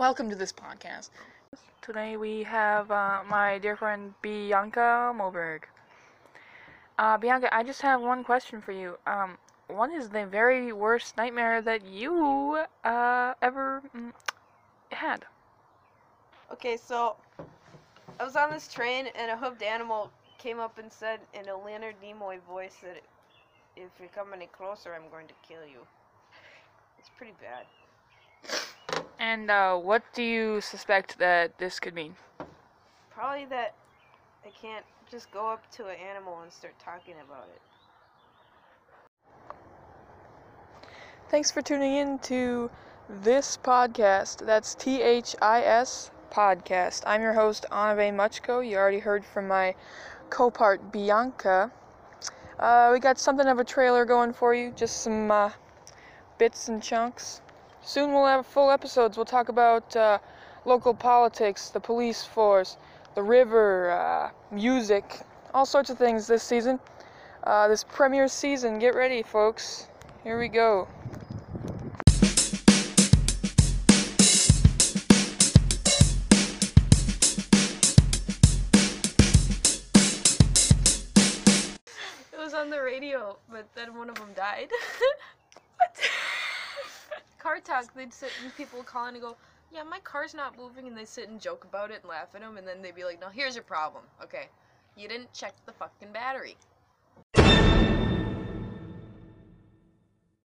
welcome to this podcast. Today we have uh, my dear friend Bianca Moberg. Uh, Bianca, I just have one question for you. Um, what is the very worst nightmare that you uh, ever mm, had? Okay, so I was on this train and a hoofed animal came up and said in a Leonard Nimoy voice that if you come any closer, I'm going to kill you. It's pretty bad. And uh, what do you suspect that this could mean? Probably that I can't just go up to an animal and start talking about it. Thanks for tuning in to this podcast. That's T H I S podcast. I'm your host, Anave Muchko. You already heard from my co part, Bianca. Uh, we got something of a trailer going for you, just some uh, bits and chunks. Soon we'll have full episodes. We'll talk about uh, local politics, the police force, the river, uh, music, all sorts of things this season. Uh, this premiere season. Get ready, folks. Here we go. It was on the radio, but then one of them died. Car talk, they'd sit and people call in and go, Yeah, my car's not moving, and they sit and joke about it and laugh at them, and then they'd be like, No, here's your problem. Okay. You didn't check the fucking battery.